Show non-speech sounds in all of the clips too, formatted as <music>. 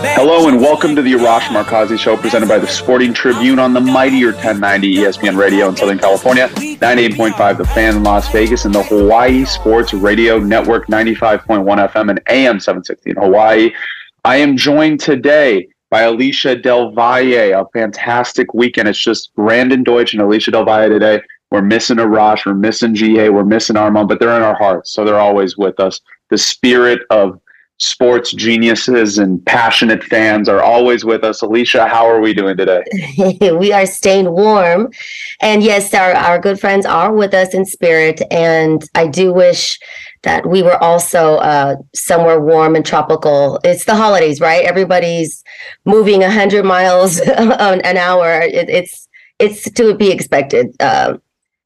Hello and welcome to the Arash Markazi Show presented by the Sporting Tribune on the Mightier 1090 ESPN Radio in Southern California, 98.5 The Fan in Las Vegas, and the Hawaii Sports Radio Network 95.1 FM and AM 760 in Hawaii. I am joined today by Alicia Del Valle. A fantastic weekend. It's just Brandon Deutsch and Alicia Del Valle today. We're missing Arash, we're missing GA, we're missing Armand, but they're in our hearts, so they're always with us. The spirit of sports geniuses and passionate fans are always with us. Alicia, how are we doing today? <laughs> we are staying warm. And yes, our, our good friends are with us in spirit. And I do wish that we were also uh, somewhere warm and tropical. It's the holidays, right? Everybody's moving 100 miles <laughs> an hour. It, it's, it's to be expected. Uh,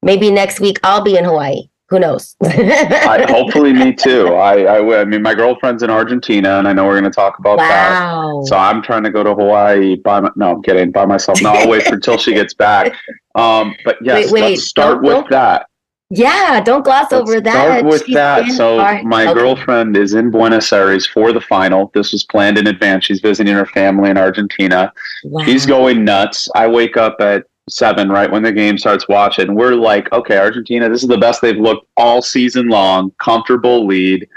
maybe next week I'll be in Hawaii. Who knows? <laughs> I, hopefully, me too. I, I, I mean, my girlfriend's in Argentina, and I know we're going to talk about wow. that. So I'm trying to go to Hawaii by my, no, I'm kidding, by myself. No, I'll wait until she gets back. <laughs> Um, but yes, wait, wait, let's start with don't, that. Yeah, don't gloss let's over that. Start with She's that. So our, my okay. girlfriend is in Buenos Aires for the final. This was planned in advance. She's visiting her family in Argentina. Wow. She's going nuts. I wake up at seven, right when the game starts watching, we're like, okay, Argentina, this is the best they've looked all season long, comfortable lead.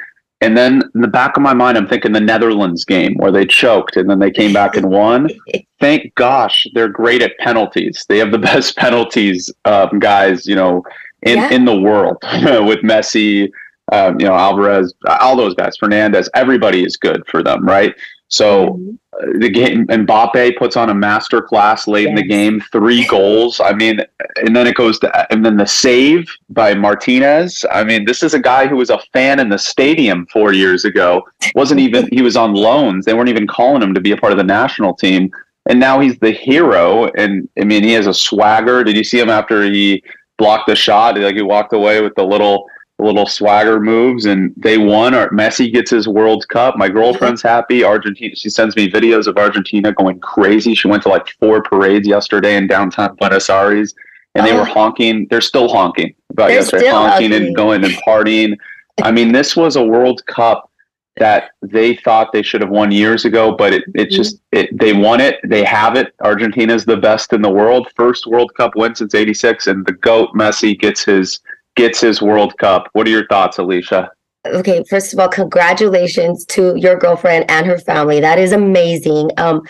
And then in the back of my mind, I'm thinking the Netherlands game where they choked and then they came back and won. <laughs> Thank gosh, they're great at penalties. They have the <laughs> best penalties um, guys, you know, in, yeah. in the world <laughs> with Messi, um, you know, Alvarez, all those guys, Fernandez. Everybody is good for them, right? So mm-hmm. uh, the game Mbappe puts on a master class late yes. in the game, three goals. I mean, and then it goes to and then the save by Martinez. I mean, this is a guy who was a fan in the stadium four years ago. wasn't even he was on loans. They weren't even calling him to be a part of the national team, and now he's the hero. And I mean, he has a swagger. Did you see him after he blocked the shot? Like he walked away with the little little swagger moves and they won or Messi gets his World Cup. My girlfriend's happy. Argentina she sends me videos of Argentina going crazy. She went to like four parades yesterday in downtown Buenos Aires and they were oh. honking. They're still honking about They're yesterday, honking and going and partying. I mean, this was a World Cup that they thought they should have won years ago, but it, it mm-hmm. just it, they won it. They have it. Argentina's the best in the world. First World Cup win since '86, and the goat Messi gets his gets his World Cup. What are your thoughts, Alicia? Okay, first of all, congratulations to your girlfriend and her family. That is amazing. Um,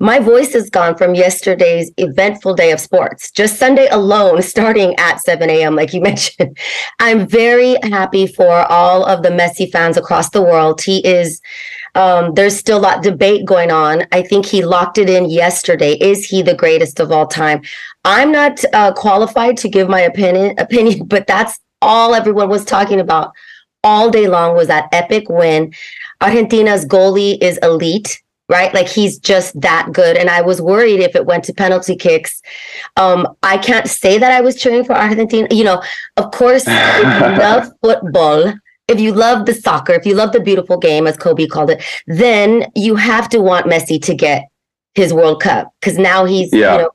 my voice is gone from yesterday's eventful day of sports. Just Sunday alone, <laughs> starting at 7 a.m., like you <laughs> mentioned. I'm very happy for all of the Messi fans across the world. He is um, there's still a lot debate going on. I think he locked it in yesterday. Is he the greatest of all time? I'm not uh, qualified to give my opinion, opinion, but that's all everyone was talking about all day long was that epic win. Argentina's goalie is elite, right? Like he's just that good. And I was worried if it went to penalty kicks. Um, I can't say that I was cheering for Argentina. You know, of course, <laughs> if you love football, if you love the soccer, if you love the beautiful game, as Kobe called it, then you have to want Messi to get his World Cup because now he's yeah. you know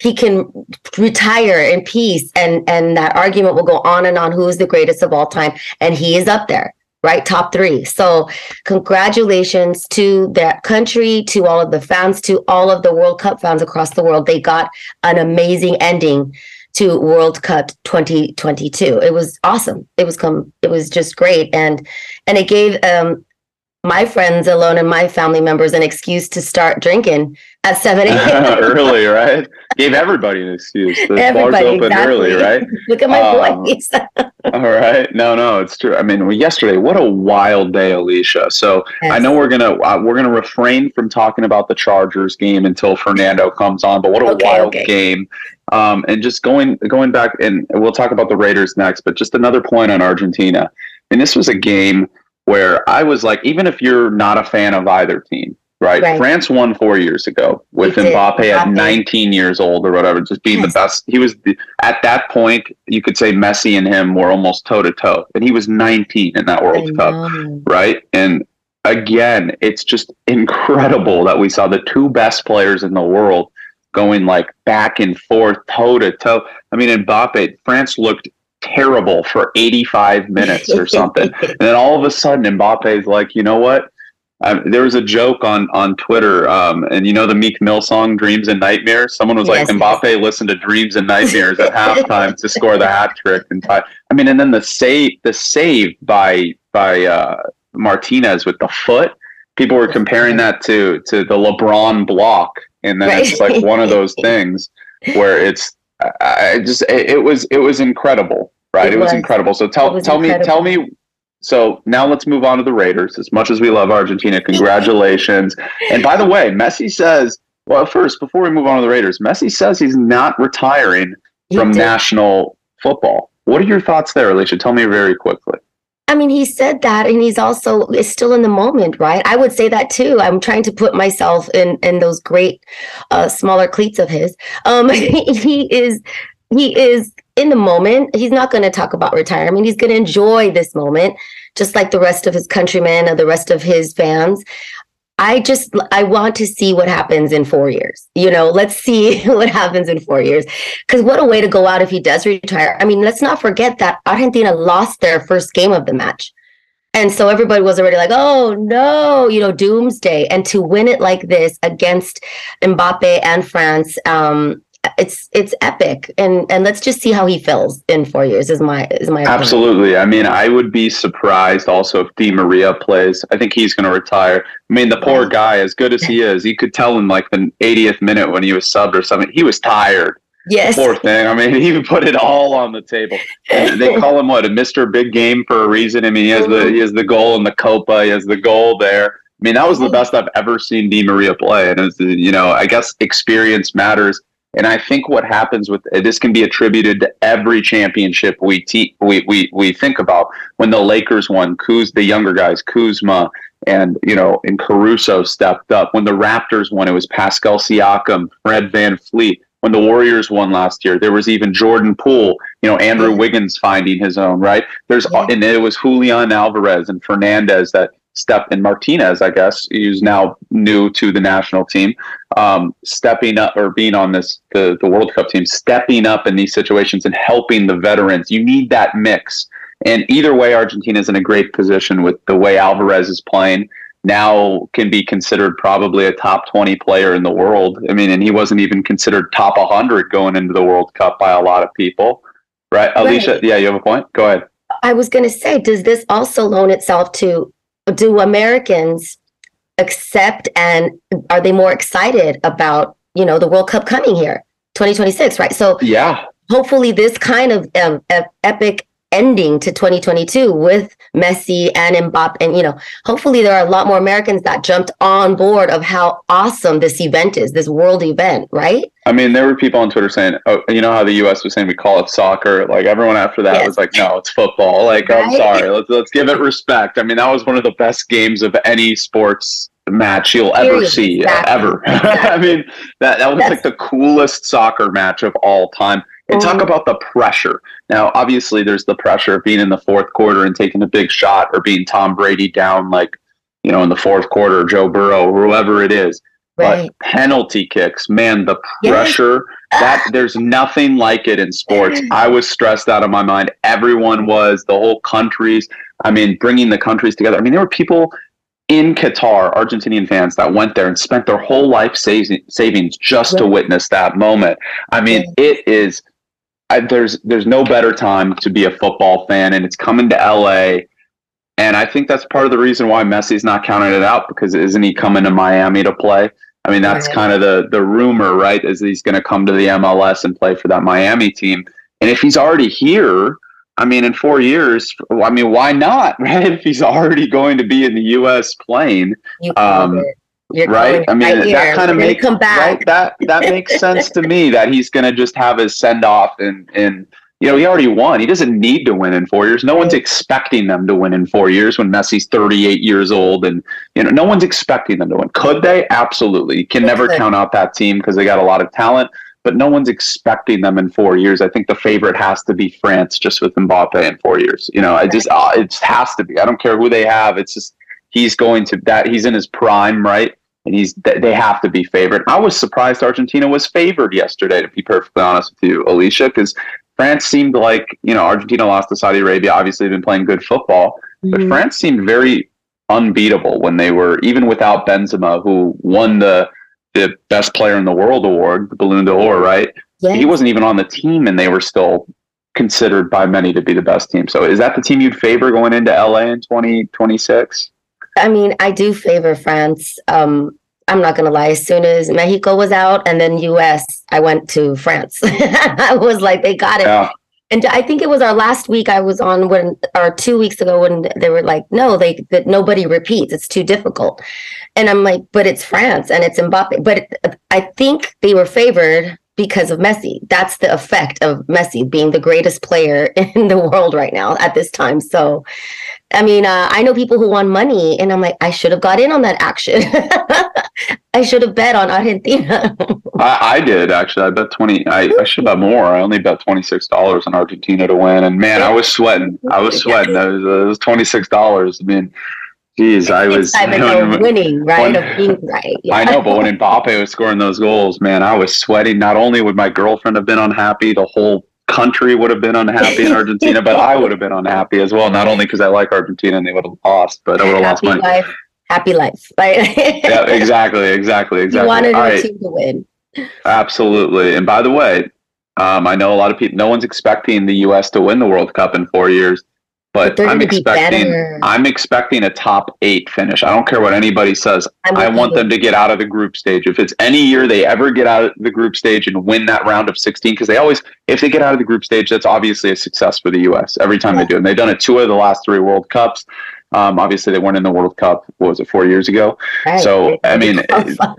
he can retire in peace and and that argument will go on and on who is the greatest of all time and he is up there right top 3 so congratulations to that country to all of the fans to all of the world cup fans across the world they got an amazing ending to World Cup 2022. It was awesome. It was come. It was just great, and and it gave um, my friends alone and my family members an excuse to start drinking at 7 a.m. <laughs> early, right? Gave everybody an excuse. The everybody, bars open exactly. early, right? <laughs> Look at my um, voice. <laughs> all right. No, no, it's true. I mean, yesterday, what a wild day, Alicia. So yes. I know we're gonna uh, we're gonna refrain from talking about the Chargers game until Fernando comes on. But what a okay, wild okay. game! Um, and just going going back, and we'll talk about the Raiders next. But just another point on Argentina. And this was a game where I was like, even if you're not a fan of either team, right? right. France won four years ago with Mbappe at 19 years old or whatever, just being yes. the best. He was the, at that point, you could say Messi and him were almost toe to toe, and he was 19 in that World Cup, right? And again, it's just incredible that we saw the two best players in the world going like back and forth, toe to toe. I mean, Mbappe, France looked terrible for 85 minutes or something. <laughs> and then all of a sudden, Mbappe's like, you know what? Um, there was a joke on on Twitter, um, and you know the Meek Mill song "Dreams and Nightmares." Someone was yes, like, "Mbappe listened to Dreams and Nightmares at halftime to score the hat trick." And I mean, and then the save the save by by uh, Martinez with the foot. People were comparing that to to the LeBron block, and then right. it's like one of those <laughs> things where it's I just it, was it was incredible right? It, it was, was, incredible. So tell tell incredible. me tell me. So now let's move on to the Raiders. As much as we love Argentina, congratulations. and by the way, Messi says. Well, first, before we move on to the Raiders, Messi says he's not retiring he from did. national football. What are your thoughts there, Alicia? Tell me very quickly. I mean, he said that, and he's also is still in the moment, right? I would say that too. I'm trying to put myself in in those great, uh, smaller cleats of his. Um, <laughs> he is he is in the moment, he's not going to talk about retirement. He's going to enjoy this moment, just like the rest of his countrymen and the rest of his fans. I just I want to see what happens in four years. You know, let's see <laughs> what happens in four years. Because what a way to go out if he does retire. I mean, let's not forget that Argentina lost their first game of the match. And so everybody was already like, oh no, you know, doomsday. And to win it like this against Mbappe and France, um, it's it's epic and and let's just see how he feels in four years is my is my opinion. absolutely i mean i would be surprised also if Di Maria plays i think he's going to retire i mean the poor guy as good as he is you could tell in like the 80th minute when he was subbed or something he was tired Yes. Poor thing. I mean, he put it all on the table. they call him what a Mr. Big Game for a reason. I mean, he has the he has the goal in the Copa. He has the goal there. I mean, that was the best I've ever seen Di Maria play. And it's, you know, I guess experience matters. And I think what happens with uh, this can be attributed to every championship we te- we, we we think about. When the Lakers won, Kuz, the younger guys, Kuzma and you know, and Caruso stepped up. When the Raptors won, it was Pascal Siakam, Fred VanVleet. When the Warriors won last year, there was even Jordan Poole, you know, Andrew Wiggins finding his own, right? There's and it was Julian Alvarez and Fernandez that step in Martinez, I guess, who's now new to the national team, um, stepping up or being on this the, the World Cup team, stepping up in these situations and helping the veterans. You need that mix. And either way, Argentina is in a great position with the way Alvarez is playing. Now can be considered probably a top 20 player in the world. I mean, and he wasn't even considered top 100 going into the World Cup by a lot of people. Right? Alicia, right. yeah, you have a point? Go ahead. I was going to say, does this also loan itself to do Americans accept and are they more excited about you know the World Cup coming here, 2026, right? So yeah, hopefully this kind of um, epic ending to 2022 with Messi and Mbappe. And, you know, hopefully there are a lot more Americans that jumped on board of how awesome this event is, this world event, right? I mean, there were people on Twitter saying, oh, you know how the U.S. was saying we call it soccer? Like everyone after that yes. was like, no, it's football. Like, right? I'm sorry, let's, let's give it respect. I mean, that was one of the best games of any sports match you'll ever see exactly. ever. Exactly. <laughs> I mean, that, that was like the coolest soccer match of all time. And talk mm-hmm. about the pressure. Now, obviously, there's the pressure of being in the fourth quarter and taking a big shot, or being Tom Brady down, like you know, in the fourth quarter, Joe Burrow, whoever it is. Right. But penalty kicks, man, the pressure yes. that there's nothing like it in sports. <clears throat> I was stressed out of my mind. Everyone was, the whole countries. I mean, bringing the countries together. I mean, there were people in Qatar, Argentinian fans that went there and spent their whole life savings just right. to witness that moment. I mean, it is I, there's there's no better time to be a football fan, and it's coming to LA. and I think that's part of the reason why Messi's not counting it out because isn't he coming to Miami to play? I mean, that's kind of the the rumor, right? Is he's going to come to the MLS and play for that Miami team? And if he's already here, I mean, in four years, I mean, why not, <laughs> right? If he's already going to be in the U.S. playing, um, right? I mean, right that kind of makes come back. Right? That that <laughs> makes sense to me that he's going to just have his send off and and you know he already won. He doesn't need to win in four years. No right. one's expecting them to win in four years when Messi's 38 years old, and you know no one's expecting them to win. Could they? Absolutely. You can they never could. count out that team because they got a lot of talent but no one's expecting them in four years. I think the favorite has to be France just with Mbappe in four years. You know, I just uh, it just has to be. I don't care who they have. It's just he's going to that he's in his prime, right? And he's they have to be favored. I was surprised Argentina was favored yesterday, to be perfectly honest with you, Alicia, because France seemed like you know Argentina lost to Saudi Arabia. Obviously, been playing good football, but mm-hmm. France seemed very unbeatable when they were even without Benzema, who won the the best player in the world award, the Ballon d'Or, right? Yes. He wasn't even on the team, and they were still considered by many to be the best team. So, is that the team you'd favor going into LA in 2026? I mean, I do favor France. Um, I'm not gonna lie. As soon as Mexico was out, and then U.S., I went to France. <laughs> I was like, they got it. Yeah and I think it was our last week I was on when or two weeks ago when they were like, no, they that nobody repeats. It's too difficult. And I'm like, but it's France and it's Mbappe. But I think they were favored because of Messi. That's the effect of Messi being the greatest player <laughs> in the world right now at this time. So, I mean, uh, I know people who won money, and I'm like, I should have got in on that action. <laughs> I should have bet on Argentina. <laughs> I, I, did actually. I bet twenty. I, I should bet more. I only bet twenty six dollars on Argentina to win, and man, I was sweating. I was sweating. It was, it was twenty six dollars. I mean, Geez, I was when, <laughs> winning, right? When, being right. Yeah. I know, but when Mbappe was scoring those goals, man, I was sweating. Not only would my girlfriend have been unhappy, the whole country would have been unhappy in <laughs> Argentina, but I would have been unhappy as well. Not only because I like Argentina and they would have lost, but I would have lost my life. Happy life, <laughs> right? yeah, exactly, exactly, exactly. You wanted your team to win. Absolutely. And by the way, um, I know a lot of people. No one's expecting the U.S. to win the World Cup in four years but, I'm expecting I'm expecting a top eight finish. I don't care what anybody says. I want them to get out of the group stage. If it's any year they ever get out of the group stage and win that round of 16, because they always, if they get out of the group stage, that's obviously a success for the U.S. every time yeah. they do. And they've done it two of the last three World Cups. Um, obviously, they weren't in the World Cup. What was it, four years ago? Right. So, I mean,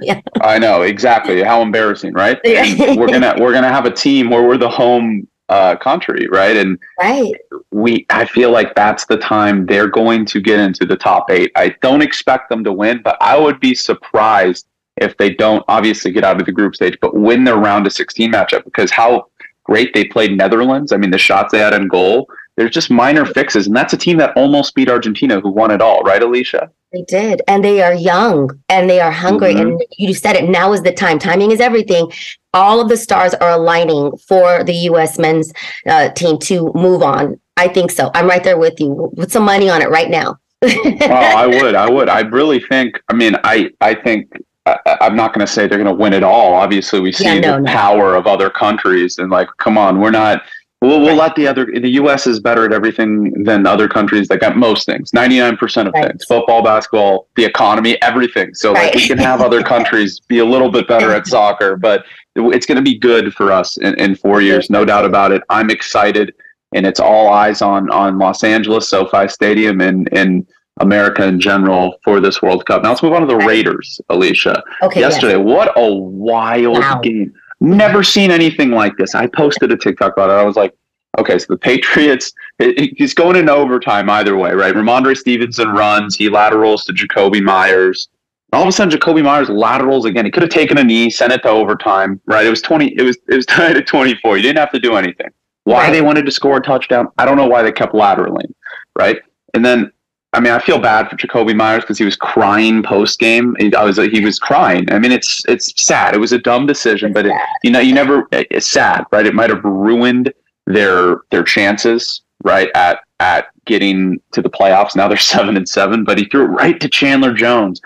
yeah. I know exactly how embarrassing, right? <laughs> we're gonna we're gonna have a team where we're the home uh, country, right? And right. we, I feel like that's the time they're going to get into the top eight. I don't expect them to win, but I would be surprised if they don't obviously get out of the group stage, but win their round of 16 matchup because how great they played Netherlands. I mean, the shots they had in goal, there's just minor fixes. And that's a team that almost beat Argentina, who won it all, right, Alicia? They did. And they are young and they are hungry. Mm-hmm. And you said it now is the time. Timing is everything all of the stars are aligning for the U.S. men's uh, team to move on. I think so. I'm right there with you. Put some money on it right now. oh, I would. I would. I really think. I mean, I. I think. I, am not going to say they're going to win it all. Obviously, we see yeah, no, the no. power of other countries, and like, come on, we're not. We'll, we'll let the other. The U.S. is better at everything than other countries that got most things. Ninety nine percent of right. things: football, basketball, the economy, everything. So right. like, we can have other countries <laughs> be a little bit better at soccer, but it's going to be good for us in, in four years, no doubt about it. I'm excited, and it's all eyes on on Los Angeles, SoFi Stadium, and and America in general for this World Cup. Now let's move on to the Raiders, Alicia. Okay. Yesterday, yes. what a wild wow. game! Never seen anything like this. I posted a TikTok about it. I was like, okay, so the Patriots, it, he's going in overtime either way, right? Rhamondre Stevenson runs, he laterals to Jakobi Meyers all of a sudden, Jakobi Meyers laterals again. He could have taken a knee, sent it to overtime. Right? It was twenty. It was it was <laughs> tied at twenty four. You didn't have to do anything. Why right. they wanted to score a touchdown, I don't know why they kept lateraling. Right? And then, I mean, I feel bad for Jakobi Meyers because he was crying post game. I was he was crying. I mean, it's it's sad. It was a dumb decision, but it, you know, you never. It's sad, right? It might have ruined their their chances, right? At at getting to the playoffs. Now they're <laughs> seven and seven, but he threw it right to Chandler Jones,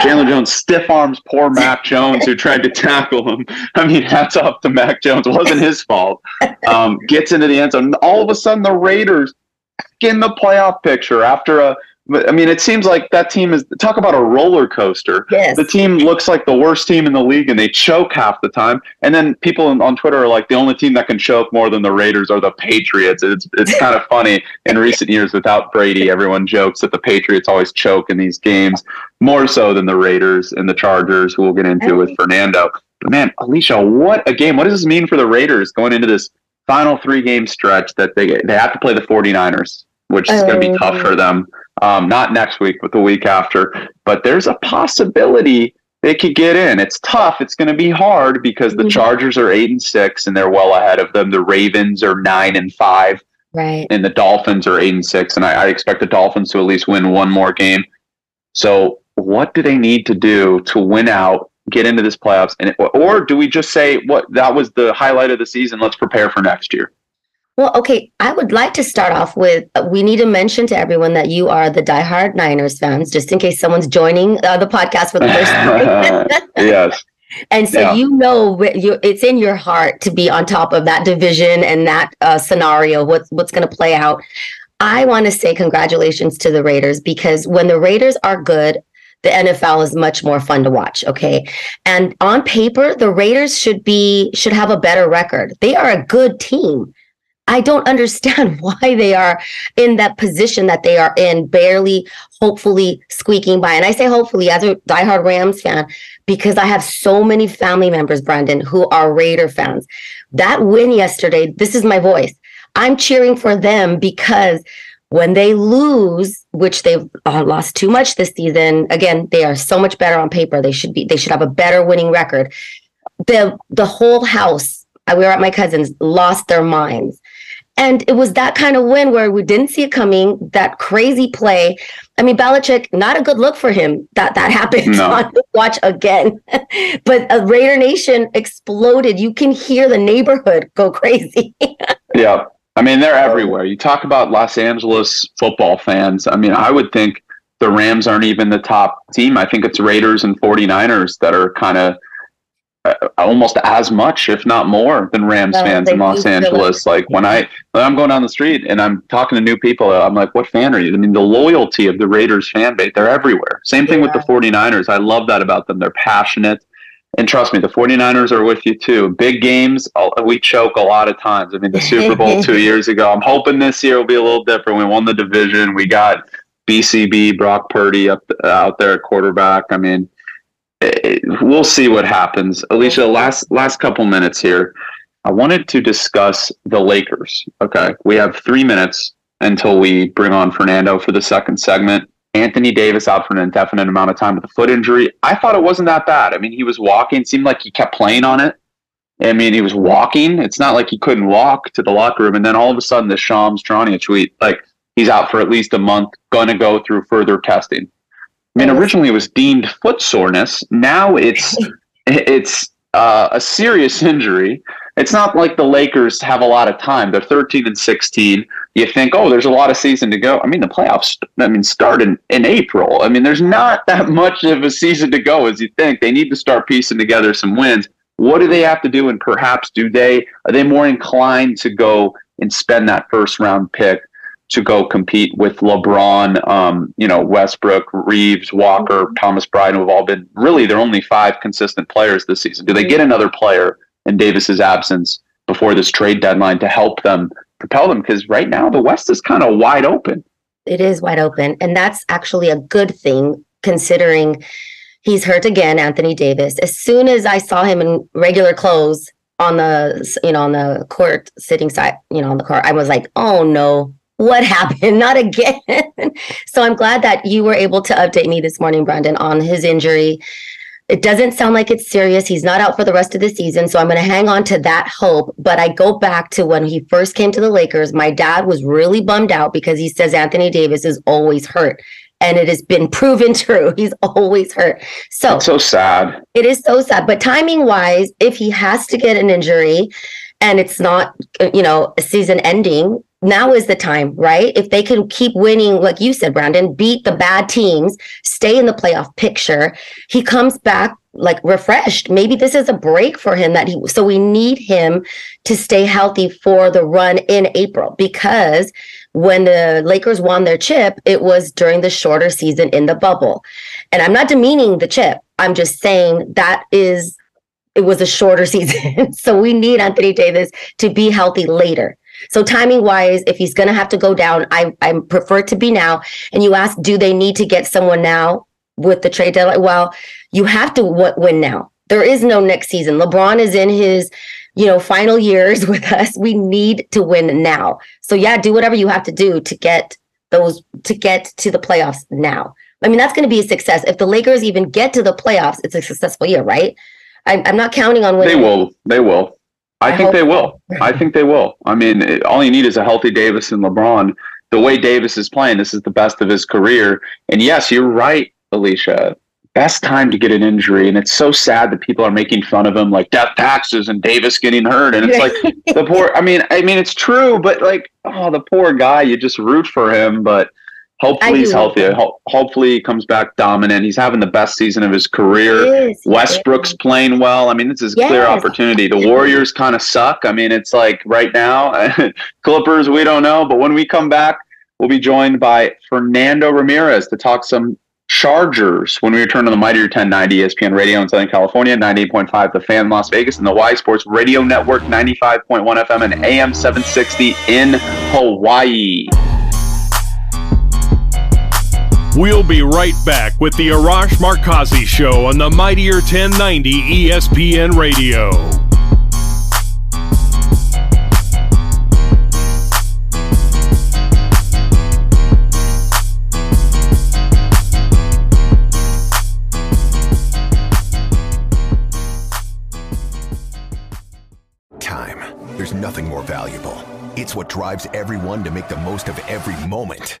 Chandler Jones stiff arms poor Mac Jones who tried to tackle him. I mean, hats off to Mac Jones. It wasn't his fault. Um, gets into the end zone. All of a sudden, the Raiders in the playoff picture after a I mean, it seems like that team is talk about a roller coaster. Yes. The team looks like the worst team in the league and they choke half the time. And then people on Twitter are like, the only team that can choke more than the Raiders are the Patriots. It's, it's <laughs> kind of funny. In recent years, without Brady, everyone jokes that the Patriots always choke in these games more so than the Raiders and the Chargers, who we'll get into with Fernando. But man, Alicia, what a game. What does this mean for the Raiders going into this final three game stretch that they, they have to play the 49ers, which is going to be tough for them um, not next week, but the week after. But there's a possibility they could get in. It's tough. It's going to be hard because the mm-hmm. Chargers are eight and six, and they're well ahead of them. The Ravens are nine and five, right? And the Dolphins are eight and six, and I, I expect the Dolphins to at least win one more game. So, what do they need to do to win out? Get into this playoffs, and or do we just say what that was the highlight of the season? Let's prepare for next year. Well, okay, I would like to start off with uh, we need to mention to everyone that you are the diehard Niners fans, just in case someone's joining uh, the podcast for the first <laughs> time. <laughs> yes. And so yeah. you know it's in your heart to be on top of that division and that uh, scenario, what's what's going to play out. I want to say congratulations to the Raiders because when the Raiders are good, the NFL is much more fun to watch. Okay. And on paper, the Raiders should be, should have a better record. They are a good team. I don't <laughs> understand why they are in that position that they are in, barely, hopefully squeaking by. And I say hopefully as a diehard Rams fan, because I have so many family members, Brandon, who are Raider fans. That win yesterday, this is my voice. I'm cheering for them because when they lose, which they've uh, lost too much this season, again, they are so much better on paper. They should be, they should have a better winning record. The the whole house, we were at my cousin's, lost their minds and it was that kind of win where we didn't see it coming, that crazy play. I mean, Belichick, not a good look for him that that happened no. on watch again. <laughs> but a Raider Nation exploded. You can hear the neighborhood go <laughs> crazy. yeah. I mean, they're everywhere. You talk about Los Angeles football fans. I mean, I would think the Rams aren't even the top team. I think it's Raiders and 49ers that are kind of uh, almost as much, if not more, than Rams fans in Los Angeles. Like when I when I'm going down the street and I'm talking to new people, I'm like, "What fan are you?" I mean, the loyalty of the Raiders fan base, they're everywhere. Same thing yeah. with the 49ers. I love that about them. They're passionate. And trust me, the 49ers are with you too. Big games, we choke a lot of times. I mean, the Super Bowl two <laughs> years ago. I'm hoping this year will be a little different. We won the division. We got BCB, Brock Purdy up out there at quarterback. I mean, eh, eh, we'll see what happens. Alicia, last last couple minutes here. I wanted to discuss the Lakers. Okay, we have three minutes until we bring on Fernando for the second segment. Anthony Davis out for an indefinite amount of time with a foot injury. I thought it wasn't that bad. I mean, he was walking. seemed like he kept playing on it. I mean, he was walking. It's not like he couldn't walk to the locker room. And then all of a sudden, the Shams Charania tweet, like he's out for at least a month, going to go through further testing. I mean, originally it was deemed foot soreness. Now it's <laughs> it's uh, a serious injury. It's not like the Lakers have a lot of time. They're 13 and 16. You think, oh, there's a lot of season to go. I mean, the playoffs. I mean, start in, in April. I mean, there's not <laughs> that much of a season to go as you think. They need to start piecing together some wins. What do they have to do? And perhaps do they are they more inclined to go and spend that first round pick to go compete with LeBron, um, you know, Westbrook, Reaves, Walker, mm-hmm. Thomas Bryant, who have all been really their only five consistent players this season. Do they get another player in Davis's absence before this trade deadline to help them propel them? Because right now the West is kind of wide open. It is wide open, and that's actually a good thing considering he's hurt again, Anthony Davis. As soon as I saw him in regular clothes on the you know on the court sitting side you know on the court i was like oh no what <laughs> happened? Not again. <laughs> so I'm glad that you were able to update me this morning, Brandon, on his injury. It doesn't sound like it's serious. He's not out for the rest of the season. So I'm going to hang on to that hope. But I go back to when he first came to the Lakers. My dad was really bummed out because he says Anthony Davis is always hurt. And it has been <laughs> proven true. He's always hurt. So it's so sad. It is so sad. But timing wise, if he has to get an injury and it's not, you know, a season ending, now is the time, right? If they can keep winning, like you said, Brandon, beat the bad teams, stay in the playoff picture, he comes back like refreshed. Maybe this is a break for him that he, so we need him to stay healthy for the run in April because when the Lakers won their chip, it was during the shorter season in the bubble. And I'm not demeaning the chip. I'm just saying that is it was a shorter <laughs> season. so we need Anthony Davis to be healthy later. So timing wise, if he's going to have to go down, I I prefer it to be now. And you ask, do they need to get someone now with the trade deadline? Well, you have to w- win now. There is no next season. LeBron is in his, you know, final years <laughs> with us. We need to win now. So yeah, do whatever you have to do to get those to get to the playoffs now. I mean, that's going to be a success. If the Lakers even get to the playoffs, it's a successful year, right? I'm, I'm not counting on winning. They will. They will. I, think they will. I <laughs> think they will. I mean, it, all you need is a healthy Davis and LeBron. The way Davis is playing, this is the best of his career. And yes, you're right, Alicia. Best time to get an injury, and it's so sad that people are making fun of him, like death taxes and Davis getting hurt. And it's like <laughs> the poor. I mean, I mean, it's true, but like, oh, the poor guy. You just root for him, but Hopefully he's healthy. Ho- hopefully he comes back dominant. He's having the best season of his career. Westbrook's playing well. I mean, this is a yes. clear opportunity. The Warriors kind of suck. I mean, it's like right now, <laughs> Clippers, we don't know. But when we come back, we'll be joined by Fernando Ramirez to talk some Chargers when we return to the Mightier 1090 ESPN Radio in Southern California, 98.5 The Fan Las Vegas, and the Y Sports Radio Network, 95.1 FM and AM 760 in Hawaii. We'll be right back with the Arash Markazi Show on the Mightier 1090 ESPN Radio. Time. There's nothing more valuable. It's what drives everyone to make the most of every moment.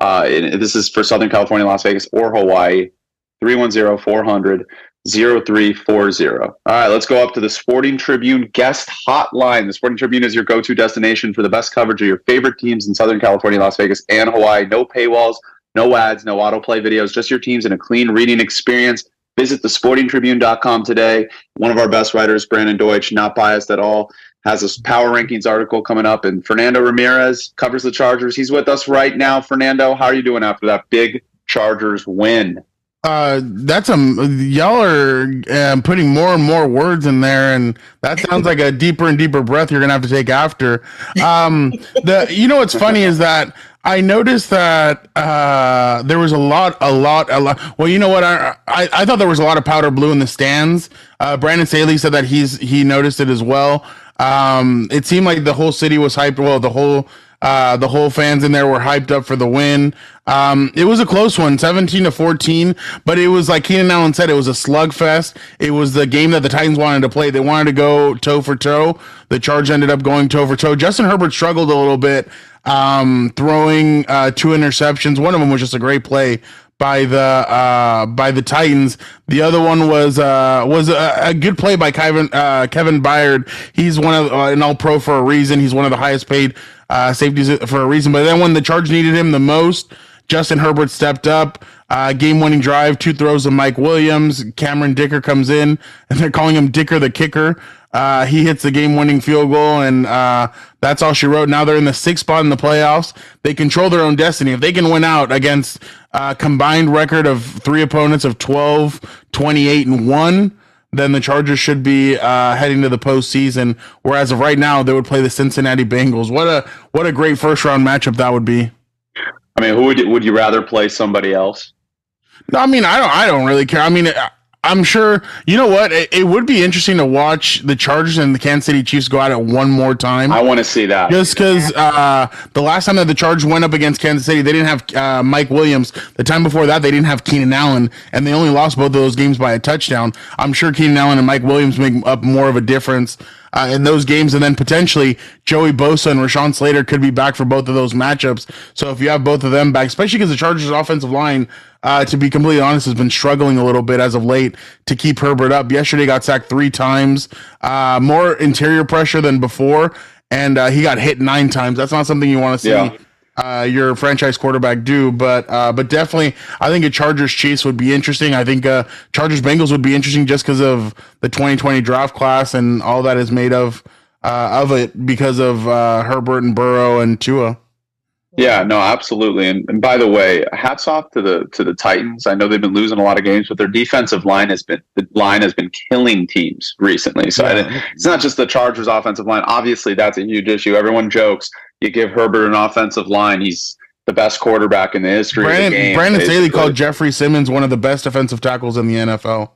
uh, this is for Southern California, Las Vegas, or Hawaii. 310 400 0340. All right, let's go up to the Sporting Tribune guest hotline. The Sporting Tribune is your go to destination for the best coverage of your favorite teams in Southern California, Las Vegas, and Hawaii. No paywalls, no ads, no autoplay videos, just your teams in a clean reading experience. Visit thesportingtribune.com today. One of our best writers, Brandon Deutsch, not biased at all, has a power rankings article coming up, and Fernando Ramirez covers the Chargers. He's with us right now. Fernando, how are you doing after that big Chargers win? Uh, that's a y'all are um, putting more and more words in there, and that sounds like a deeper and deeper breath you're gonna have to take after. Um, the you know what's funny is that I noticed that uh, there was a lot, a lot, a lot. Well, you know what? I, I, I thought there was a lot of powder blue in the stands. Uh, Brandon Staley said that he's he noticed it as well. Um, it seemed like the whole city was hyped. Well, the whole uh, the whole fans in there were hyped up for the win. Um, it was a close one, 17 to 14, but it was like Keenan Allen said, it was a slugfest. It was the game that the Titans wanted to play. They wanted to go toe for toe. The charge ended up going toe for toe. Justin Herbert struggled a little bit, um, throwing uh, two interceptions. One of them was just a great play by the uh, by the Titans. The other one was uh, was a, a, good play by Kevin uh, Kevin Byard. He's one of uh, an All Pro for a reason. He's one of the highest paid uh, safeties for a reason. But then when the Charge needed him the most, Justin Herbert stepped up. Uh, game winning drive, two throws of Mike Williams. Cameron Dicker comes in, and they're calling him Dicker the kicker. Uh, he hits the game winning field goal, and uh, that's all she wrote. Now they're in the sixth spot in the playoffs. They control their own destiny. If they can win out against a combined record of three opponents of 12, 28, and 1, then the Chargers should be uh, heading to the postseason. Whereas of right now, they would play the Cincinnati Bengals. What a what a great first round matchup that would be. I mean, who would would you rather play somebody else? No, I mean, I don't. I don't really care. I mean, I'm sure. You know what? It, it, would be interesting to watch the Chargers and the Kansas City Chiefs go at it one more time. I want to see that. Just because uh, the last time that the Chargers went up against Kansas City, they didn't have uh, Mike Williams. The time before that, they didn't have Keenan Allen, and they only lost both of those games by a touchdown. I'm sure Keenan Allen and Mike Williams make up more of a difference uh, in those games, and then potentially Joey Bosa and Rashawn Slater could be back for both of those matchups. So if you have both of them back, especially because the Chargers' offensive line uh, to be completely honest, has been struggling a little bit as of late to keep Herbert up. Yesterday got sacked three times, uh, more interior pressure than before, and uh, he got hit nine times. That's not something you want to see. Yeah. Uh, your franchise quarterback do, but uh, but definitely, I think a Chargers Chiefs would be interesting. I think uh, Chargers Bengals would be interesting just because of the 2020 draft class and all that is made of uh, of it because of uh, Herbert and Burrow and Tua. Yeah, no, absolutely. And, and by the way, hats off to the to the Titans. I know they've been losing a lot of games, but their defensive line has been the line has been killing teams recently. So yeah. it's not just the Chargers' offensive line. Obviously, that's a huge issue. Everyone jokes you give Herbert an offensive line, he's the best quarterback in the history Brandon, of the game. Brandon Staley called Jeffrey Simmons one of the best defensive tackles in the NFL.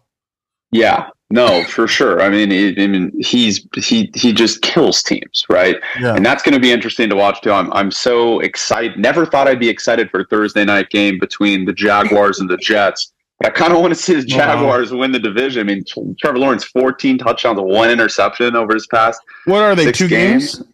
Yeah, no, for sure. I mean, I mean, he's he he just kills teams, right? Yeah. And that's going to be interesting to watch too. I'm I'm so excited. Never thought I'd be excited for a Thursday night game between the Jaguars and the Jets. But I kind of want to see the Jaguars wow. win the division. I mean, Trevor Lawrence, 14 touchdowns, one interception over his past. What are they? Two games? games?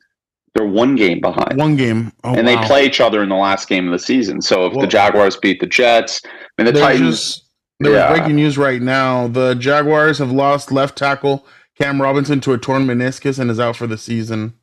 They're one game behind. One game, oh, and wow. they play each other in the last game of the season. So if Whoa. the Jaguars beat the Jets, I mean the Titans. Just, there's yeah. breaking news right now. The Jaguars have lost left tackle Cam Robinson to a torn meniscus and is out for the season.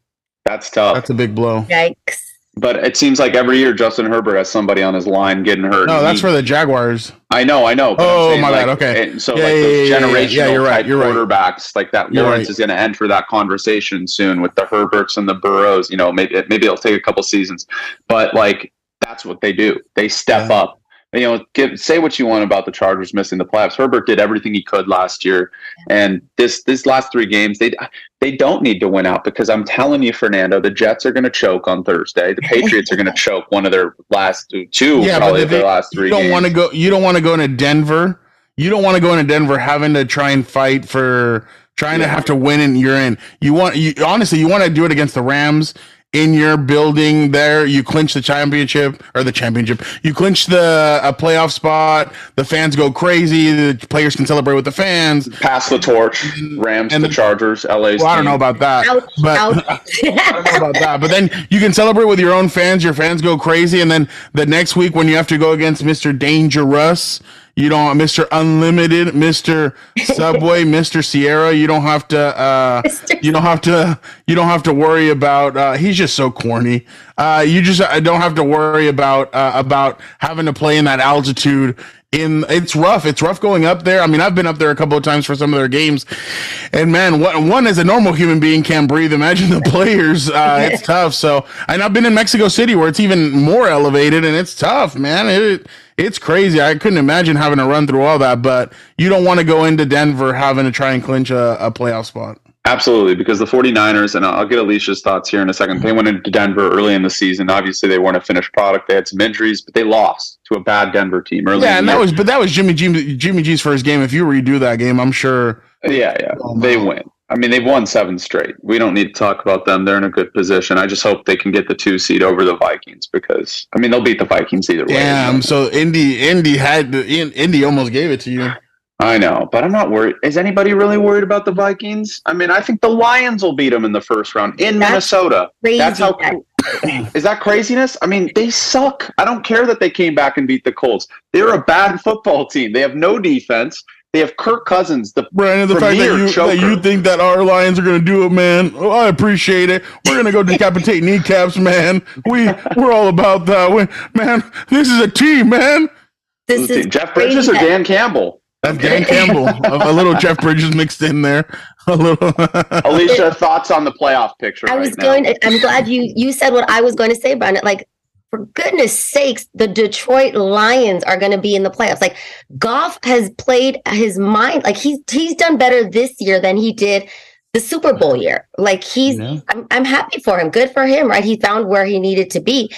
That's tough. That's a big blow. Yikes. But it seems like every year Justin Herbert has somebody on his line getting hurt. No, that's he, for the Jaguars. I know, I know. oh, my like, bad. Okay. So yeah, like yeah, those yeah, generational yeah, you're right, you're quarterbacks, right. like that, Lawrence right. is going to enter that conversation soon with the Herberts and the Burrows. You know, maybe maybe it'll take a couple seasons, but like that's what they do. They step up you know, give, say what you want about the Chargers missing the playoffs. Herbert did everything he could last year, and this this last three games they they don't need to win out because I'm telling you, Fernando, the Jets are going to choke on Thursday. The Patriots are going <laughs> to choke one of their last two, yeah, probably their last three. You don't want to go. You don't want to go into Denver. You don't want to go into Denver having to try and fight for trying yeah. to have to win and you're in. You want you honestly you want to do it against the Rams in your building there. You clinch the championship or the championship. You clinch the a playoff spot. The fans go crazy. The players can celebrate with the fans. Pass the torch. Rams and the, the Chargers. LA. Well, I don't know about that. Ouch, but ouch. <laughs> I don't know about that. But then you can celebrate with your own fans. Your fans go crazy, and then the next week when you have to go against Mr. Dangerous you don't, Mr. Unlimited, Mr. Subway, <laughs> Mr. Ciara. You don't have to. Uh, you don't have to. You don't have to worry about. Uh, he's just so corny. Uh, you just I don't have to worry about uh, about having to play in that altitude. In it's rough. It's rough going up there. I mean, I've been up there a couple of times for some of their games, and man, what, one as a normal human being can't breathe. Imagine the players. Uh, <laughs> it's tough. So, and I've been in Mexico City where it's even more elevated, and it's tough, man. It it's crazy. I couldn't imagine having to run through all that, but you don't want to go into Denver having to try and clinch a, a playoff spot. Absolutely, because the 49ers, and I'll get Alicia's thoughts here in a second, they went into Denver early in the season. Obviously, they weren't a finished product. They had some injuries, but they lost to a bad Denver team early. Yeah, and that was, but that was Jimmy G, Jimmy G's first game. If you redo that game, I'm sure. Yeah, yeah, oh, they win. I mean, they've won seven straight. We don't need to talk about them. They're in a good position. I just hope they can get the two seed over the Vikings because I mean they'll beat the Vikings either way. Damn. So Indy, Indy had Indy almost gave it to you. I know, but I'm not worried. Is anybody really worried about the Vikings? I mean, I think the Lions will beat them in the first round in That's Minnesota. Crazy. That's how. is that craziness? I mean, they suck. I don't care that they came back and beat the Colts. They're a bad football team. They have no defense. They have Kirk Cousins, the Brandon. The fact that you, that you think that our Lions are going to do it, man. Oh, I appreciate it. We're going to go decapitate <laughs> kneecaps, man. We we're all about that. We, man, this is a team, man. This is Jeff Bridges or Dan Campbell. That's Dan Campbell. a, a, little Jeff Bridges mixed in there. A little. <laughs> Alicia, thoughts on the playoff picture? I was right going. To, I'm glad you you said what I was going to say, Brandon. Like for goodness sakes, the Detroit Lions are going to be in the playoffs. Like Goff has played his mind. Like he's he's done better this year than he did the Super Bowl year. Like he's. I'm, I'm happy for him. Good for him, right? He found where he needed to be.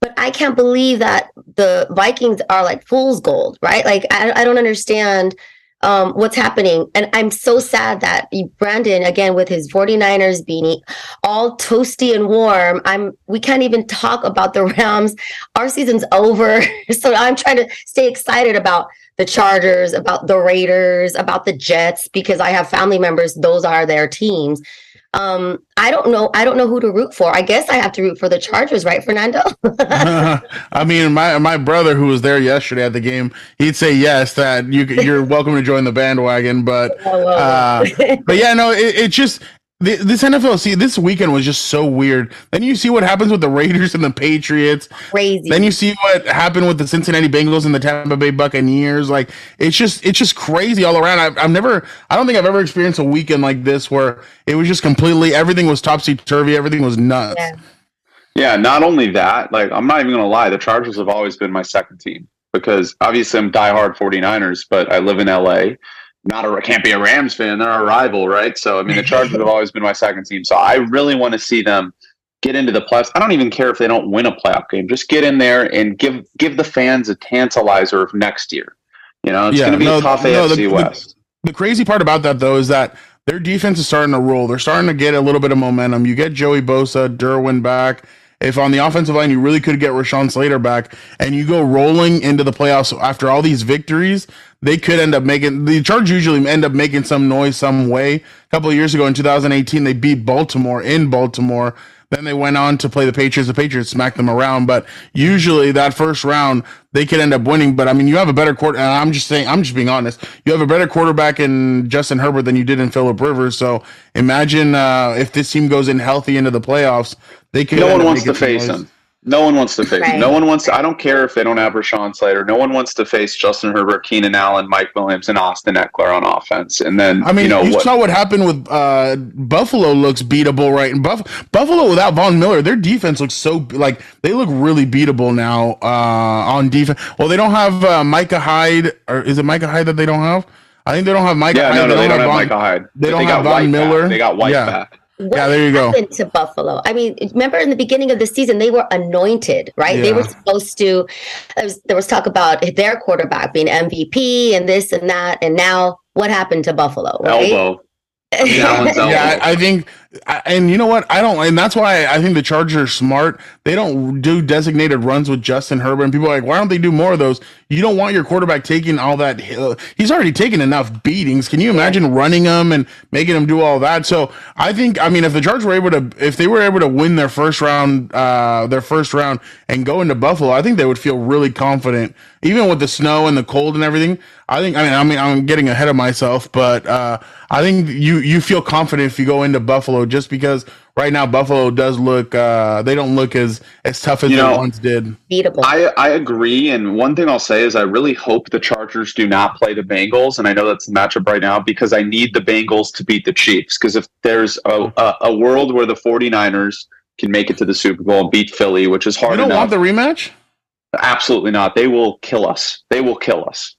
but I can't believe that the Vikings are like fool's gold, right? Like I, I don't understand um, what's happening. And I'm so sad that Brandon, again, with his 49ers beanie, all toasty and warm. I'm we can't even talk about the <laughs> Rams. Our season's over. <laughs> so I'm trying to stay excited about the Chargers, about the Raiders, about the Jets, because I have family members, those are their teams um, I don't know. I don't know who to root for. I guess I have to root for the Chargers, right, Fernando? <laughs> <laughs> I mean, my my brother who was there yesterday at the game, he'd say yes that you you're welcome to join the bandwagon, but <laughs> uh, but yeah, no, it, it just this NFL see this weekend was just so weird. Then you see what happens with the Raiders and the Patriots. Crazy. Then you see what happened with the Cincinnati Bengals and the Tampa Bay Buccaneers. Like it's just it's just crazy all around. I've, I've never I don't think I've ever experienced a weekend like this where it was just completely everything was topsy turvy. Everything was nuts. Yeah. yeah. Not only that, like I'm not even gonna lie, the Chargers have always been my second team because obviously I'm diehard 49ers, but I live in LA not a can't be a Rams fan. They're our rival, right? So I mean, the Chargers have always been my second team. So I really want to see them get into the playoffs. I don't even care if they don't win a playoff game. Just get in there and give give the fans a tantalizer of next year. You know, it's yeah, going to be no, a tough no, AFC the, West. The, the crazy part about that though is that their defense is starting to roll. They're starting to get a little bit of momentum. You get Joey Bosa, Derwin back. If on the offensive line you really could get Rashawn Slater back and you go rolling into the playoffs after all these victories, they could end up making the Chargers usually end up making some noise some way. A couple of years ago in 2018, they beat Baltimore in Baltimore. Then they went on to play the Patriots. The Patriots smacked them around, but usually that first round they could end up winning. But I mean, you have a better quarter. And I'm just saying, I'm just being honest. You have a better quarterback in Justin Herbert than you did in Philip Rivers. So imagine uh, if this team goes in healthy into the playoffs, they could. No one wants to face noise. him. No one wants to face. Right. No one wants. To, I don't care if they don't have Rashawn Slater. No one wants to face Justin Herbert, Keenan Allen, Mike Williams, and Austin Ekeler on offense. And then I mean, you, know, you what, saw what happened with uh, Buffalo. Looks beatable, right? And Buff- Buffalo without Von Miller, their defense looks so like they look really beatable now uh, on defense. Well, they don't have uh, Micah Hyde, or is it Micah Hyde that they don't have? I think they don't have Micah. Yeah, Hyde. no, no, they, they don't, have, have Micah Hyde. They don't they have Von Miller. Back. They got White yeah. back. What yeah, there you go. To Buffalo, I mean, remember in the beginning of the season, they were anointed, right? Yeah. They were supposed to. There was, there was talk about their quarterback being MVP and this and that, and now what happened to Buffalo? Right? Elbow. <laughs> yeah, I think and you know what? I don't, and that's why I think the Chargers are smart. They don't do designated runs with Justin Herbert, and people are like, why don't they do more of those? You don't want your quarterback taking all that. He's already taken enough beatings. Can you imagine running him and making him do all that? So I think, I mean, if the Chargers were able to, if they were able to win their first round, uh, their first round and go into Buffalo, I think they would feel really confident, even with the snow and the cold and everything. I think, I mean, I mean, I'm getting ahead of myself, but uh, I think you you feel confident if you go into Buffalo just because right now Buffalo does look uh, they don't look as as tough as you they once did. Beatable. I, I agree. And one thing I'll say is I really hope the Chargers do not play the Bengals. And I know that's the matchup right now because I need the Bengals to beat the Chiefs. Because if there's a, a, a, world where the 49ers can make it to the Super Bowl and beat Philly, which is hard You don't enough, want the rematch? Absolutely not. They will kill us. They will kill us.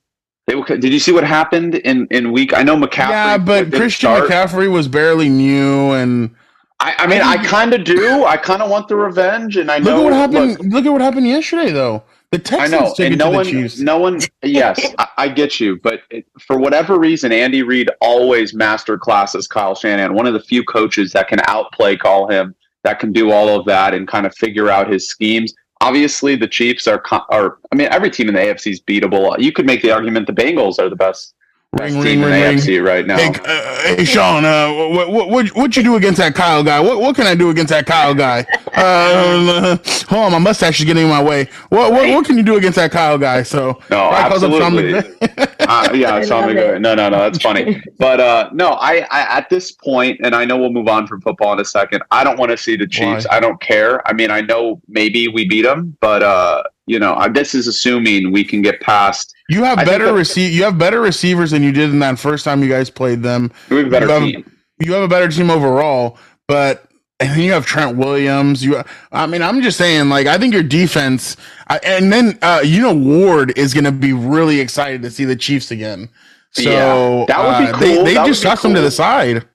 They did you see what happened in, in week? I know McCaffrey. Yeah, but Christian start. McCaffrey was barely new, and I, I mean, I, kind of do. I kind of want the revenge, and I know. Look at what happened. Look, look at what happened yesterday, though. The Texans I know, and no one, Chiefs. no one. Yes, I, I, get you, but it, for whatever reason, Andy Reid always master classes Kyle Shanahan. One of the few coaches that can outplay call him, that can do all of that, and kind of figure out his schemes. Obviously, the Chiefs are, are. I mean, every team in the AFC is beatable. You could make the argument the Bengals are the best Ring, ring, team ring, in AFC right now. Hey, uh, hey Sean, uh, what, what, what, what you do against that Kyle guy? What, what can I do against that Kyle guy? Uh, hold on, my mustache is getting in my way. What, what, what can you do against that Kyle guy? So, no, absolutely. <laughs> uh, yeah, Sean McVay. No, no, no, that's funny. But uh, no, I, I at this point, and I know we'll move on from football in a second. I don't want to see the Chiefs. Why? I don't care. I mean, I know maybe we beat them, but uh, you know, this is assuming we can get past you have I better receive. You have better receivers than you did in that first time you guys played them. We have a better you have, team. You have a better team overall, but and then you have Trent Williams. You, I mean, I'm just saying, like, I think your defense, and then uh, you know Ward is going to be really excited to see the Chiefs again. So yeah, that would be cool. Uh, they, they just tossed cool. him to the side.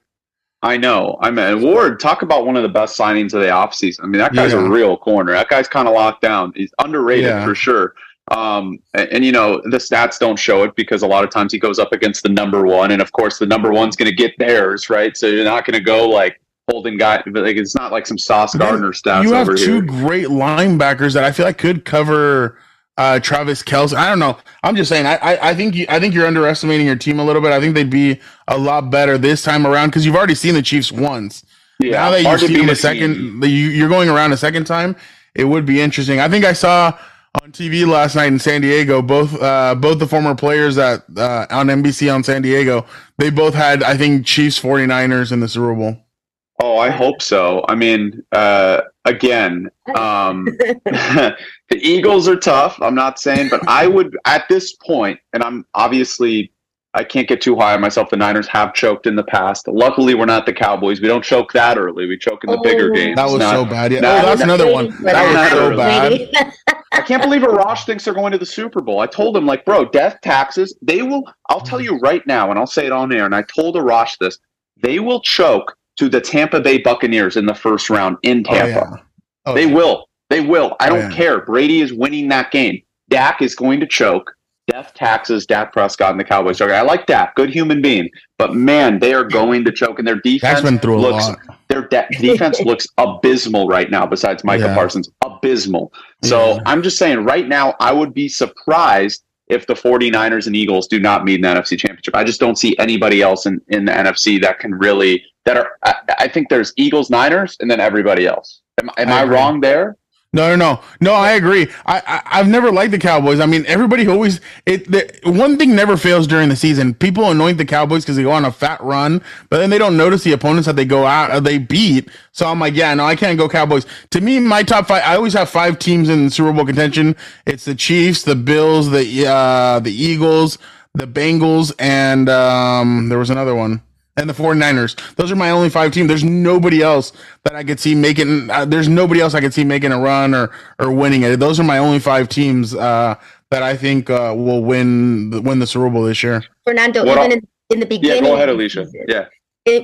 I know. I mean, Ward, talk about one of the best signings of the offseason. I mean, that guy's yeah. a real corner. That guy's kind of locked down. He's underrated yeah. for sure. Um, and, and, you know, the stats don't show it because a lot of times he goes up against the number one. And of course, the number one's going to get theirs, right? So you're not going to go like holding guy, like it's not like some Sauce Gardner stats. You have two here. great linebackers that I feel like could cover uh, Travis Kelce. I don't know. I'm just saying. I, I, I think you, I think you're underestimating your team a little bit. I think they'd be a lot better this time around because you've already seen the Chiefs once. Yeah, now that you've seen the second, the, you, you're going around a second time. It would be interesting. I think I saw on TV last night in San Diego both uh, both the former players that uh, on NBC on San Diego. They both had I think Chiefs 49ers in the Super Bowl. Oh, I hope so. I mean, uh, again, <laughs> um, <laughs> the Eagles are tough. I'm not saying, but I would at this point, and I'm obviously I can't get too high on myself. The Niners have choked in the past. Luckily, we're not the Cowboys. We don't choke that early. We choke in the oh, bigger games. That was not, so bad. Yeah. Not, oh, that's another one. That was so bad. I can't believe Arash thinks they're going to the Super Bowl. I told him, like, bro, death taxes. They will. I'll tell you right now, and I'll say it on air. And I told Arash this. They will choke to the Tampa Bay Buccaneers in the first round in oh, Tampa. Oh, yeah. oh, they yeah. will. They will. I don't oh, yeah. care. Brady is winning that game. Dak is going to choke. Death taxes Dak Prescott and the Cowboys. Okay, I like Dak, good human being, but man, they are going to choke, and their defense been through looks their de- defense <laughs> looks abysmal right now. Besides Micah Parsons, abysmal. So I'm just saying, right now, I would be surprised if the 49ers and Eagles do not meet in the NFC Championship. I just don't see anybody else in, in the NFC that can really that are. I, I think there's Eagles, Niners, and then everybody else. Am, am I, I wrong there? No, no, no, no. I agree. I, I have never liked the Cowboys. I mean, everybody always it. The, one thing never fails during the season. People anoint the Cowboys because they go on a fat run, but then they don't notice the opponents that they go out uh, they beat. So I'm like, yeah, no, I can't go Cowboys. To me, my top five. I always have five teams in Super Bowl contention. It's the Chiefs, the Bills, the uh, the Eagles, the Bengals, and um, there was another one and the 49ers. Those are my only five teams. There's nobody else that I could see making. Uh, there's nobody else I could see making a run or or winning it. Those are my only five teams uh, that I think uh, will win win the Super Bowl this year. Fernando, what even in, in, the beginning. Yeah, go ahead, Alicia. Yeah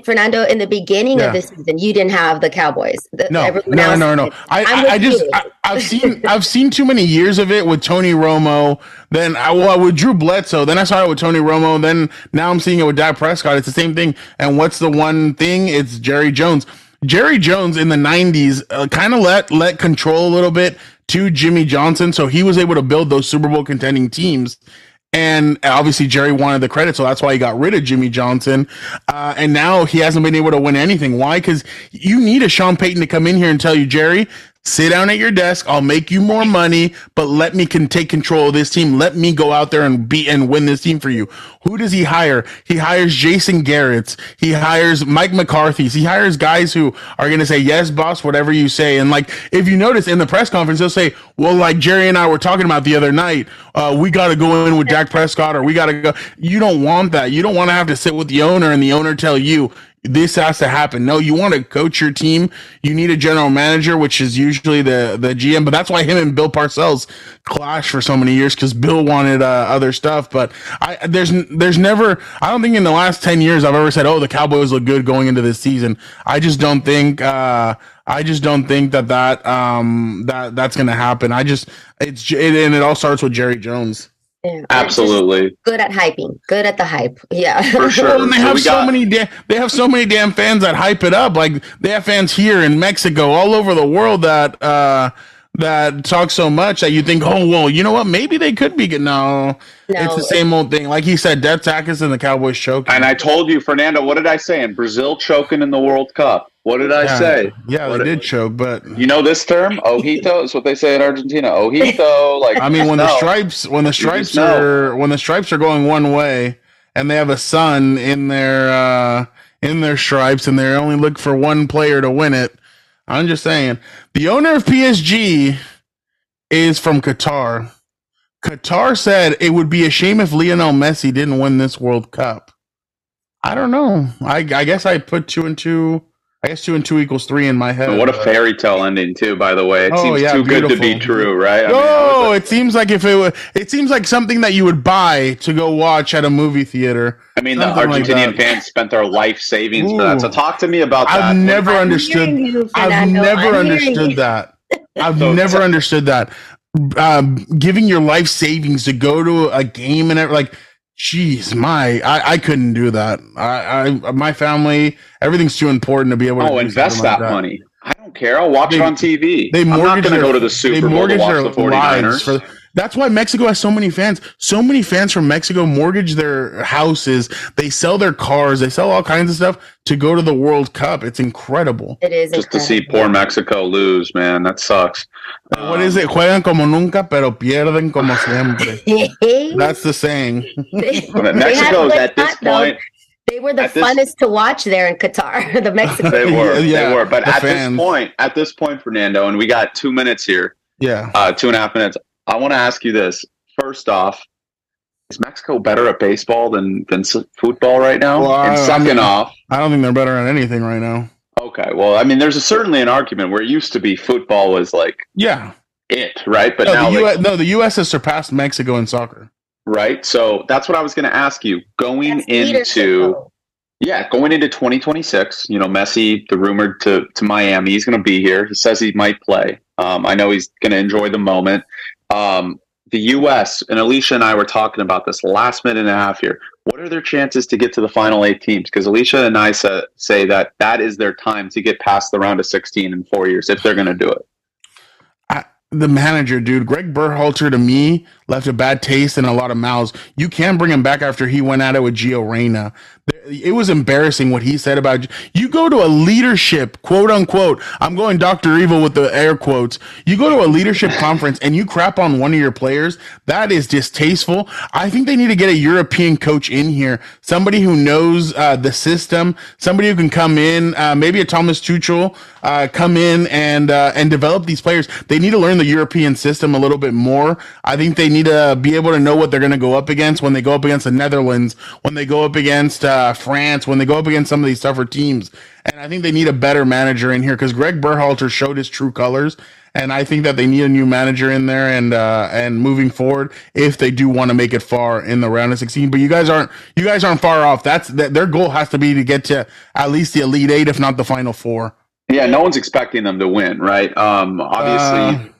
Fernando, in the beginning yeah. of the season, you didn't have the Cowboys. The, no, no, no, no, I, I, I just, I, have seen, I've seen too many years of it with Tony Romo. Then I, well, with Drew Bledsoe. Then I saw it with Tony Romo. Then now I'm seeing it with Dak Prescott. It's the same thing. And what's the one thing? It's Jerry Jones. Jerry Jones in the '90s uh, kind of let let control a little bit to Jimmy Johnson, so he was able to build those Super Bowl contending teams. And obviously Jerry wanted the credit, so that's why he got rid of Jimmy Johnson. Uh, and now he hasn't been able to win anything. Why? Because you need a Sean Payton to come in here and tell you, Jerry, sit down at your desk. I'll make you more money, but let me can take control of this team. Let me go out there and beat and win this team for you. Who does he hire? He hires Jason Garrett's. He hires Mike McCarthy's. He hires guys who are going to say, yes, boss, whatever you say. And like, if you notice in the press conference, they'll say, well, like Jerry and I were talking about the other night, uh, we got to go in with Dak Prescott or we got to go. You don't want that. You don't want to have to sit with the owner and the owner tell you, this has to happen. No, you want to coach your team. You need a general manager, which is usually the the GM. But that's why him and Bill Parcells clashed for so many years because Bill wanted uh, other stuff. But I there's there's never I don't think in the last ten years I've ever said oh the Cowboys look good going into this season. I just don't think. Uh, I just don't think that that um that that's gonna happen. I just it's it, and it all starts with Jerry Jones. Yeah, Absolutely. Good at hyping. Good at the hype. Yeah. For <laughs> sure. well, and they so have so got... many da- they have so many damn fans that hype it up. Like they have fans here in Mexico, all over the world that uh that talk so much that you think, oh well, you know what? Maybe they could be good. No, no it's the same old thing. Like he said, Death Tackers and the Cowboys choking. And I told you, Fernando, what did I say? In Brazil choking in the World Cup. What did I yeah, say? Yeah, what they did choke, but you know this term, ojito. Is what they say in Argentina. Ojito. <laughs> Like I mean, when the stripes, when the stripes are, when the stripes are going one way, and they have a sun in their uh in their stripes, and they only look for one player to win it. I'm just saying, the owner of PSG is from Qatar. Qatar said it would be a shame if Lionel Messi didn't win this World Cup. I don't know. I, I guess I put two and two I guess two and two equals three in my head. And what a fairy tale ending too, by the way. It Oh, seems yeah, too good to be true, right? I mean, I Oh, it seems like if it was, it seems like something that you would buy to go watch at a movie theater. I mean, the Something like Argentinian that. fans spent their life savings for that. So talk to me about that. I've never I'm understood. I've Fernando. never I'm understood that. <laughs> I've So- never understood that. Um, giving your life savings to go to a game and it, like, jeez, my, I, I couldn't do that. I, I, my family, everything's too important to be able to. Oh, invest that, like money. I don't care. I'll watch They- it on TV. They I'm not going to go to the they Super Bowl to mortgage watch their the 49ers. lives for- that's why Mexico has so many fans. So many fans from Mexico mortgage their houses. They sell their cars. They sell all kinds of stuff to go to the World Cup. It's incredible. It is just to see poor Mexico lose, man. That sucks. what is it? Juegan como nunca, pero pierden como siempre. <laughs> That's the saying. <laughs> They- Mexico had is at this though. point. They were the at this- funnest to watch there in Qatar. <laughs> the Mexicans. They were, Yeah, they were. But the at fans. this point, at this point, Fernando, and we got two minutes here, Yeah. uh, two and a half minutes. I want to ask you this. First off, is Mexico better at baseball than than football right now? Well, and I- I second mean- off, I don't think they're better at anything right now. okay, well, I mean, there's a, certainly an argument where it used to be football was like Yeah. it, right? But No, now, the like, US, no, the U.S. has surpassed Mexico in soccer. right? So that's what I was going to ask you. Going That's into. Yeah, going into 2026, you know, Messi, the rumored to, to Miami, he's going to be here. He says he might play. Um, I know he's going to enjoy the moment. Um, the U.S. and Alicia and I were talking about this last minute and a half here. What are their chances to get to the final eight teams? Because Alicia and I sa- say that that is their time to get past the round of 16 in four years if they're going to do it. the manager, dude, Greg Berhalter, to me, left a bad taste in a lot of mouths. You can bring him back after he went at it with Gio Reyna. It was embarrassing what he said about you. Go to a leadership, quote unquote. I'm going Dr. Evil with the air quotes. You go to a leadership <laughs> conference and you crap on one of your players. That is distasteful. I think they need to get a European coach in here, somebody who knows uh, the system, somebody who can come in, uh, maybe a Thomas Tuchel, uh, come in and uh, and develop these players. They need to learn the European system a little bit more. I think they need to be able to know what they're going to go up against when they go up against the Netherlands, when they go up against uh, France, when they go up against some of these tougher teams. And I think they need a better manager in here because Greg Berhalter showed his true colors. And I think that they need a new manager in there and uh, and moving forward if they do want to make it far in the round of 16. But you guys aren't you guys aren't far off. That's that their goal has to be to get to at least the elite eight, if not the final four. Yeah, no one's expecting them to win, right? Um, obviously, Uh,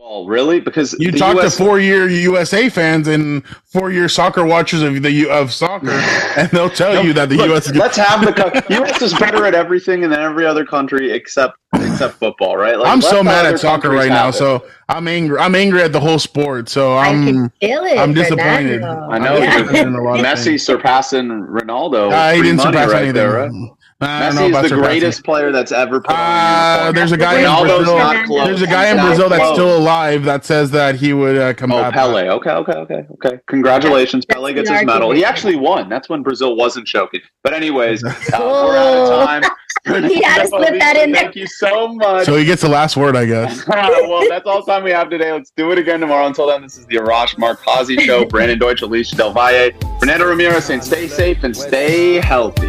well, really, because You talk US to four-year USA fans and four-year soccer watchers of the U- of soccer, <laughs> and they'll tell you that the Look, U.S. is let's have the co- <laughs> U.S. is better at everything than every other country except except football, right? Like, I'm so mad at soccer right now, it. so I'm angry. I'm angry at the whole sport. So I I'm. can feel it. I'm disappointed. Fernando. I know Yeah. a lot of Messi surpassing Ronaldo. Uh, he didn't surpass right anything. there, right? I don't Messi about is the surpassing. greatest player that's ever played. on Uh, there's a guy in Brazil. not close. There's a guy in Brazil that's close. still alive that says that he would uh, come Oh, back. Pele. Okay, okay, okay, okay. Congratulations. That's Pele gets his medal. He actually won. That's when Brazil wasn't choking. But anyways, <laughs> uh, we're out of time. <laughs> He had to slip that in there. Thank you so much. So he gets the last word, I guess. <laughs> well, that's all the time we have today. Let's do it again tomorrow. Until then, this is the Arash Markazi Show. Brandon Deutsch, Alicia Del Valle, Fernando Ramirez and stay safe and stay healthy.